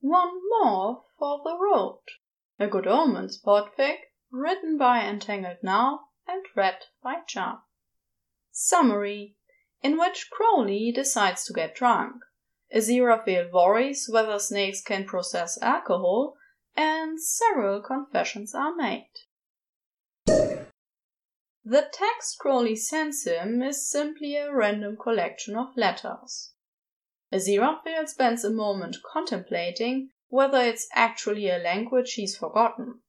One more for the road. A Good Omens podfic, written by entanglednow and read by Jar. Summary in which Crowley decides to get drunk. Aziraphale worries whether snakes can process alcohol, and several confessions are made. The text Crowley sends him is simply a random collection of letters. Aziraphale spends a moment contemplating whether it's actually a language he's forgotten,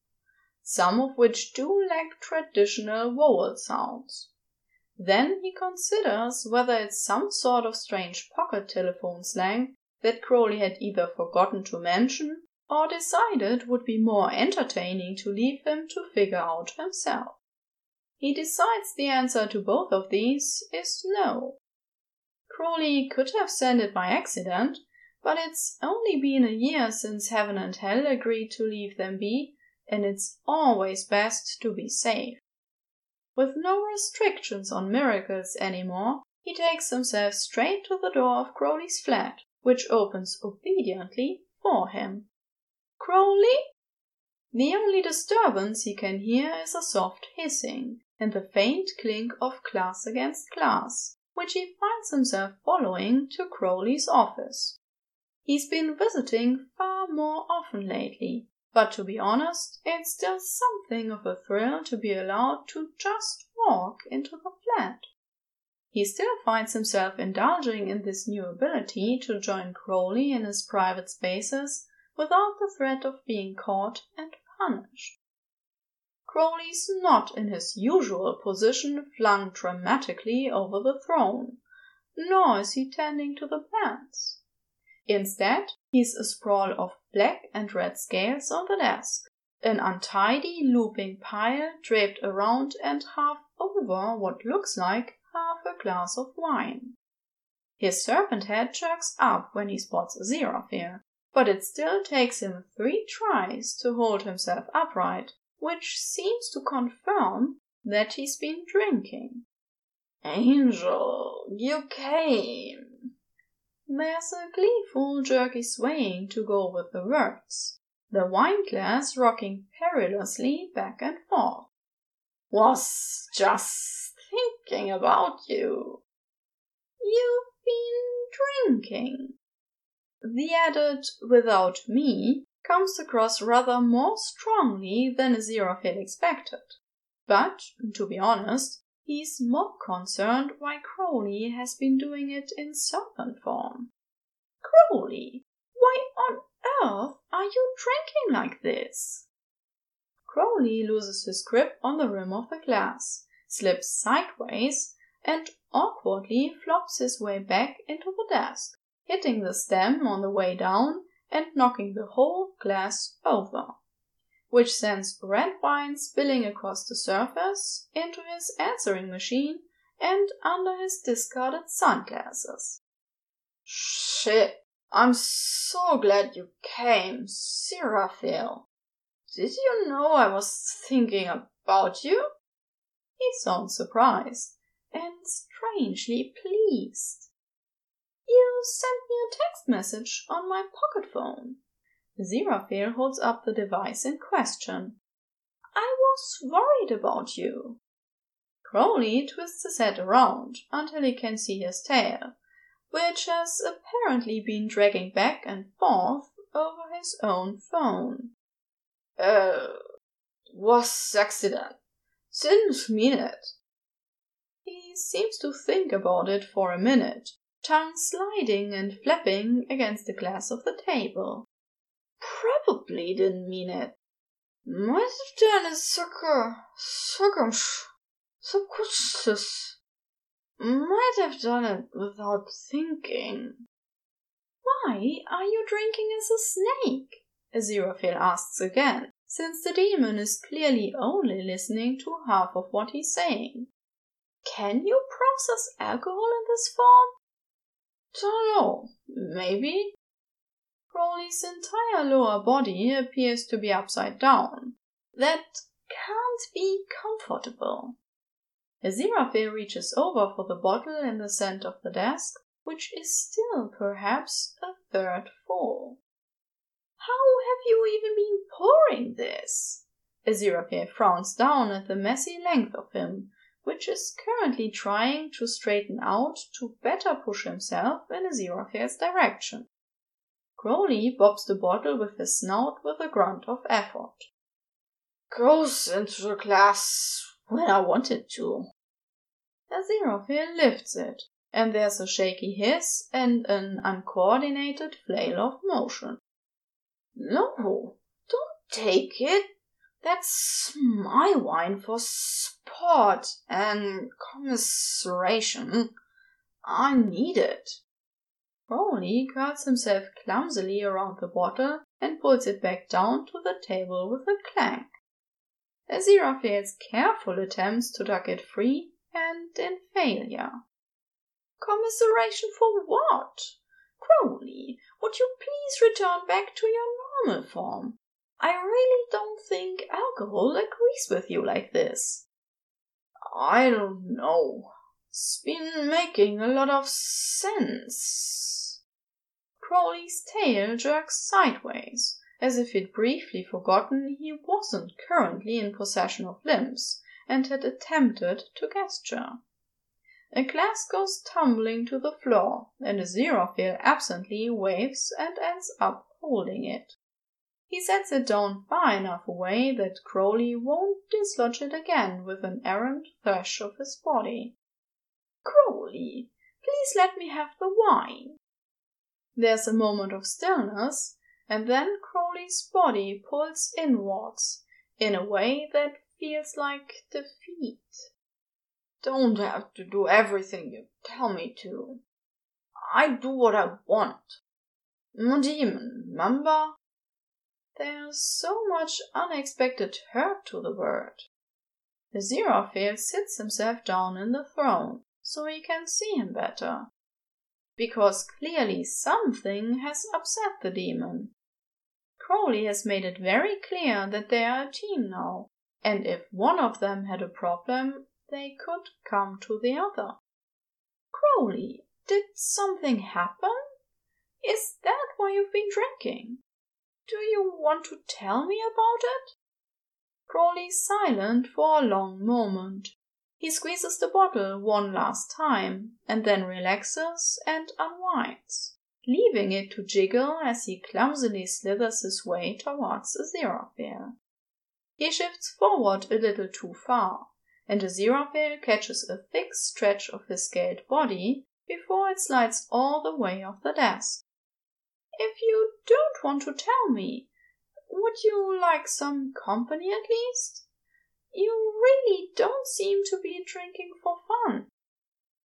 some of which do lack traditional vowel sounds. Then he considers whether it's some sort of strange pocket telephone slang that Crowley had either forgotten to mention or decided would be more entertaining to leave him to figure out himself. He decides the answer to both of these is no. Crowley could have sent it by accident, but it's only been a year since Heaven and Hell agreed to leave them be, and it's always best to be safe. With no restrictions on miracles anymore, he takes himself straight to the door of Crowley's flat, which opens obediently for him. Crowley? The only disturbance he can hear is a soft hissing and the faint clink of glass against glass, which he finds himself following to Crowley's office. He's been visiting far more often lately, but to be honest, it's still something of a thrill to be allowed to just walk into the flat. He still finds himself indulging in this new ability to join Crowley in his private spaces without the threat of being caught and punished. Crowley's not in his usual position flung dramatically over the throne, nor is he tending to the plants. Instead, he's a sprawl of black and red scales on the desk, an untidy looping pile draped around and half over what looks like half a glass of wine. His serpent head jerks up when he spots Aziraphale, but it still takes him three tries to hold himself upright, which seems to confirm that he's been drinking. Angel, you came. There's a gleeful, jerky swaying to go with the words, the wine glass rocking perilously back and forth. Was just thinking about you. You've been drinking. The added without me comes across rather more strongly than Aziraphale expected. But, to be honest, He's more concerned why Crowley has been doing it in serpent form. Crowley, why on earth are you drinking like this? Crowley loses his grip on the rim of the glass, slips sideways, and awkwardly flops his way back into the desk, hitting the stem on the way down and knocking the whole glass over which sends red wine spilling across the surface into his answering machine and under his discarded sunglasses. Shit! I'm so glad you came, Aziraphale. Did you know I was thinking about you? He sounds surprised and strangely pleased. You sent me a text message on my pocket phone. Aziraphale holds up the device in question. I was worried about you. Crowley twists his head around until he can see his tail, which has apparently been dragging back and forth over his own phone. Oh, was accident. Didn't mean it. He seems to think about it for a minute, tongue sliding and flapping against the glass of the table probably didn't mean it. Might have done it sucker, sucker, subconscious. Might have done it without thinking. Why are you drinking as a snake? Aziraphale asks again, since the demon is clearly only listening to half of what he's saying. Can you process alcohol in this form? Don't know. Maybe. Crowley's entire lower body appears to be upside down. That can't be comfortable. Aziraphale reaches over for the bottle in the center of the desk, which is still perhaps a third full. How have you even been pouring this? Aziraphale frowns down at the messy length of him, which is currently trying to straighten out to better push himself in Aziraphale's direction. Crowley bobs the bottle with his snout with a grunt of effort. Goes into the glass when I want it to. Aziraphale lifts it, and there's a shaky hiss and an uncoordinated flail of motion. No, don't take it. That's my wine for sport and commiseration. I need it. Crowley curls himself clumsily around the bottle and pulls it back down to the table with a clank. Aziraphale's careful attempts to tug it free end in failure. Commiseration for what? Crowley, would you please return back to your normal form? I really don't think alcohol agrees with you like this. I don't know. It's been making a lot of sense. Crowley's tail jerks sideways, as if he'd briefly forgotten he wasn't currently in possession of limbs and had attempted to gesture. A glass goes tumbling to the floor, and Aziraphale absently waves and ends up holding it. He sets it down far enough away that Crowley won't dislodge it again with an errant thresh of his body. Crowley, please let me have the wine. There's a moment of stillness, and then Crowley's body pulls inwards in a way that feels like defeat. Don't have to do everything you tell me to. I do what I want. I'm a? There's so much unexpected hurt to the word. Aziraphale sits himself down in the throne so he can see him better. Because clearly something has upset the demon. Crowley has made it very clear that they are a team now, and if one of them had a problem, they could come to the other. Crowley, did something happen? Is that why you've been drinking? Do you want to tell me about it? Crowley's silent for a long moment. He squeezes the bottle one last time, and then relaxes and unwinds, leaving it to jiggle as he clumsily slithers his way towards Aziraphale. He shifts forward a little too far, and Aziraphale catches a thick stretch of his scaled body before it slides all the way off the desk. If you don't want to tell me, would you like some company at least? You really don't seem to be drinking for fun.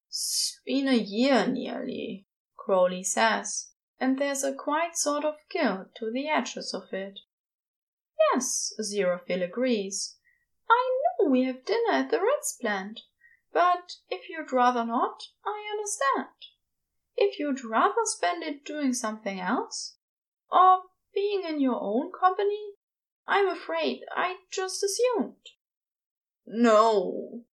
It's been a year nearly, Crowley says, and there's a quiet sort of guilt to the edges of it. Yes, Aziraphale agrees. I know we have dinner at the Ritz plant, but if you'd rather not, I understand. If you'd rather spend it doing something else, or being in your own company, I'm afraid I just assumed. No.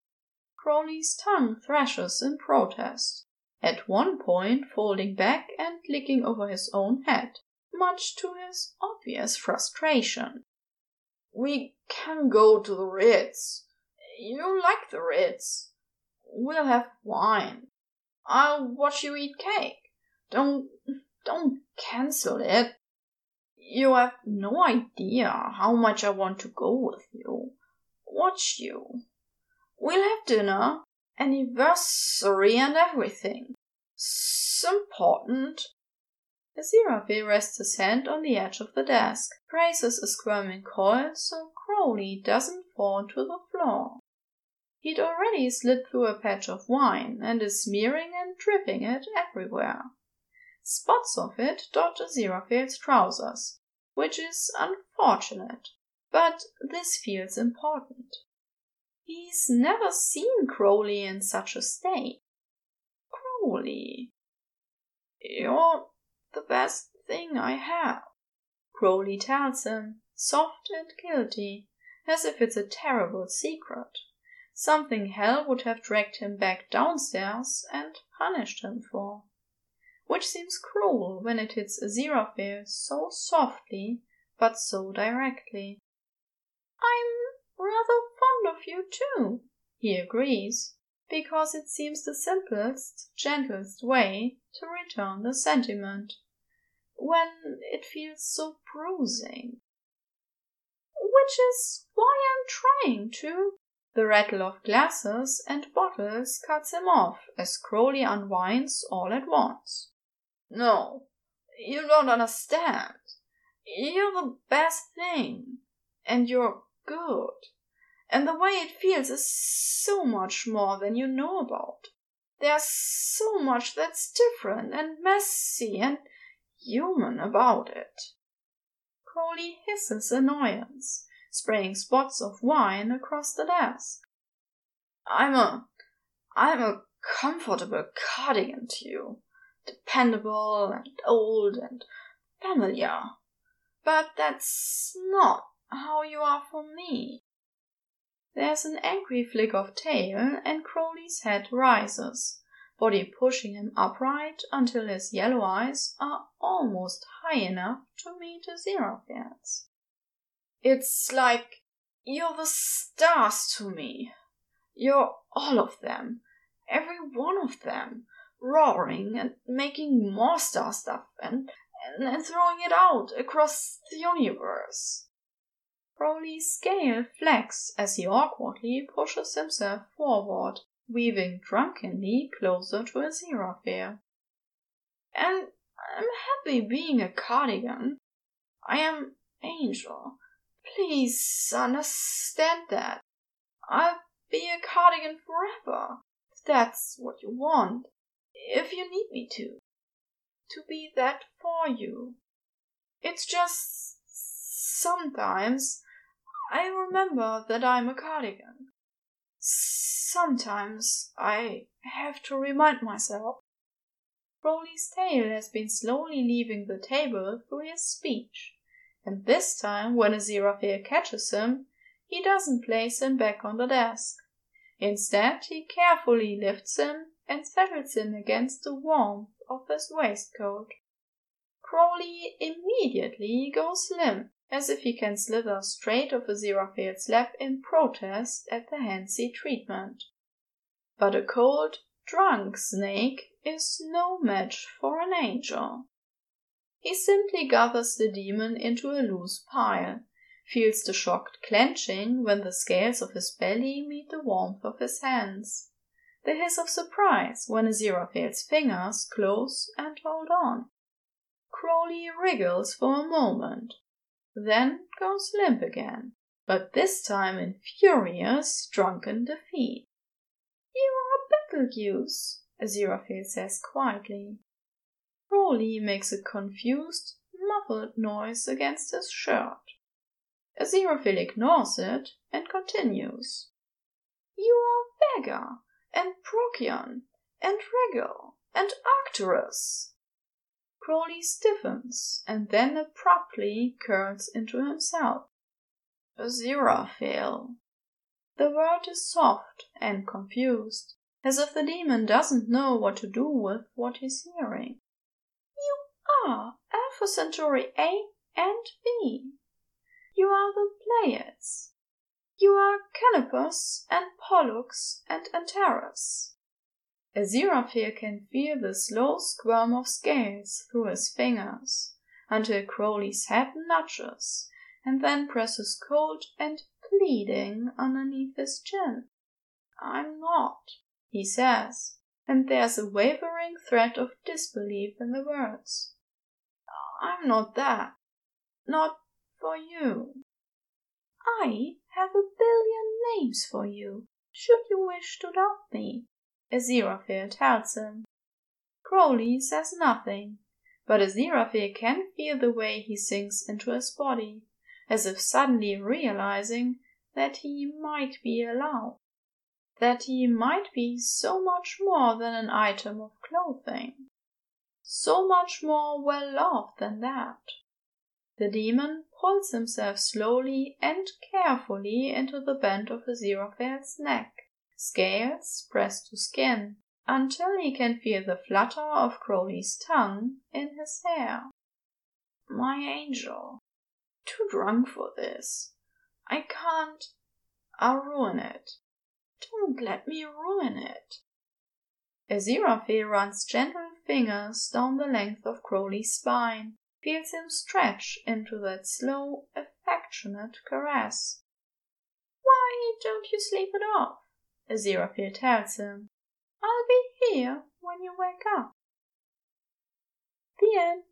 Crowley's tongue thrashes in protest, at one point folding back and licking over his own head, much to his obvious frustration. We can go to the Ritz. You like the Ritz. We'll have wine. I'll watch you eat cake. Don't, don't cancel it. You have no idea how much I want to go with you. Watch you. We'll have dinner, anniversary and everything. It's important. Aziraphale rests his hand on the edge of the desk, raises a squirming coil so Crowley doesn't fall to the floor. He'd already slid through a patch of wine and is smearing and dripping it everywhere. Spots of it dot Aziraphale's trousers, which is unfortunate, but this feels important. He's never seen Crowley in such a state. Crowley. You're the best thing I have, Crowley tells him, soft and guilty, as if it's a terrible secret, something hell would have dragged him back downstairs and punished him for. Which seems cruel when it hits Aziraphale so softly but so directly. I'm rather fond of you too, he agrees, because it seems the simplest, gentlest way to return the sentiment when it feels so bruising. Which is why I'm trying to. The rattle of glasses and bottles cuts him off as Crowley unwinds all at once. No, you don't understand. You're the best thing, and you're good. And the way it feels is so much more than you know about. There's so much that's different and messy and human about it. Crowley hisses annoyance, spraying spots of wine across the desk. I'm a I'm a comfortable cardigan to you, dependable and old and familiar. But that's not how you are for me. There's an angry flick of tail, and Crowley's head rises, body pushing him upright until his yellow eyes are almost high enough to meet Aziraphale's. It's like you're the stars to me. You're all of them, every one of them, roaring and making more star stuff and, and, and throwing it out across the universe. Crowley's scale flex as he awkwardly pushes himself forward weaving drunkenly closer to his Aziraphale. And I'm happy being a cardigan. I am Angel. Please understand that. I'll be a cardigan forever. If that's what you want. If you need me to. To be that for you. It's just sometimes I remember that I'm a cardigan. Sometimes I have to remind myself. Crowley's tail has been slowly leaving the table through his speech, and this time when Aziraphale catches him, he doesn't place him back on the desk. Instead, he carefully lifts him and settles him against the warmth of his waistcoat. Crowley immediately goes limp as if he can slither straight off Aziraphale's lap in protest at the handsy treatment. But a cold, drunk snake is no match for an angel. He simply gathers the demon into a loose pile, feels the shocked clenching when the scales of his belly meet the warmth of his hands, the hiss of surprise when Aziraphale's fingers close and hold on. Crowley wriggles for a moment, then goes limp again, but this time in furious, drunken defeat. You are a Betelgeuse, Aziraphale says quietly. Crowley makes a confused, muffled noise against his shirt. Aziraphale ignores it and continues. You are Vega, and Procyon, and Rigel, and Arcturus. Crowley stiffens and then abruptly curls into himself. Aziraphale. The word is soft and confused, as if the demon doesn't know what to do with what he's hearing. Ah, are Alpha Centauri A and B. You are the Pleiades. You are Canopus and Pollux and Antares. A Aziraphale can feel the slow squirm of scales through his fingers, until Crowley's head nudges, and then presses cold and pleading underneath his chin. I'm not, he says, and there's a wavering thread of disbelief in the words. I'm not that. Not for you. I have a billion names for you, should you wish to doubt me. Aziraphale tells him. Crowley says nothing, but Aziraphale can feel the way he sinks into his body, as if suddenly realizing that he might be allowed, that he might be so much more than an item of clothing, so much more well loved than that. The demon pulls himself slowly and carefully into the bend of Aziraphale's neck, scales pressed to skin, until he can feel the flutter of Crowley's tongue in his hair. My angel, too drunk for this. I can't. I'll ruin it. Don't let me ruin it. Aziraphale runs gentle fingers down the length of Crowley's spine, feels him stretch into that slow, affectionate caress. Why don't you sleep it off? Aziraphale tells him. I'll be here when you wake up. The end.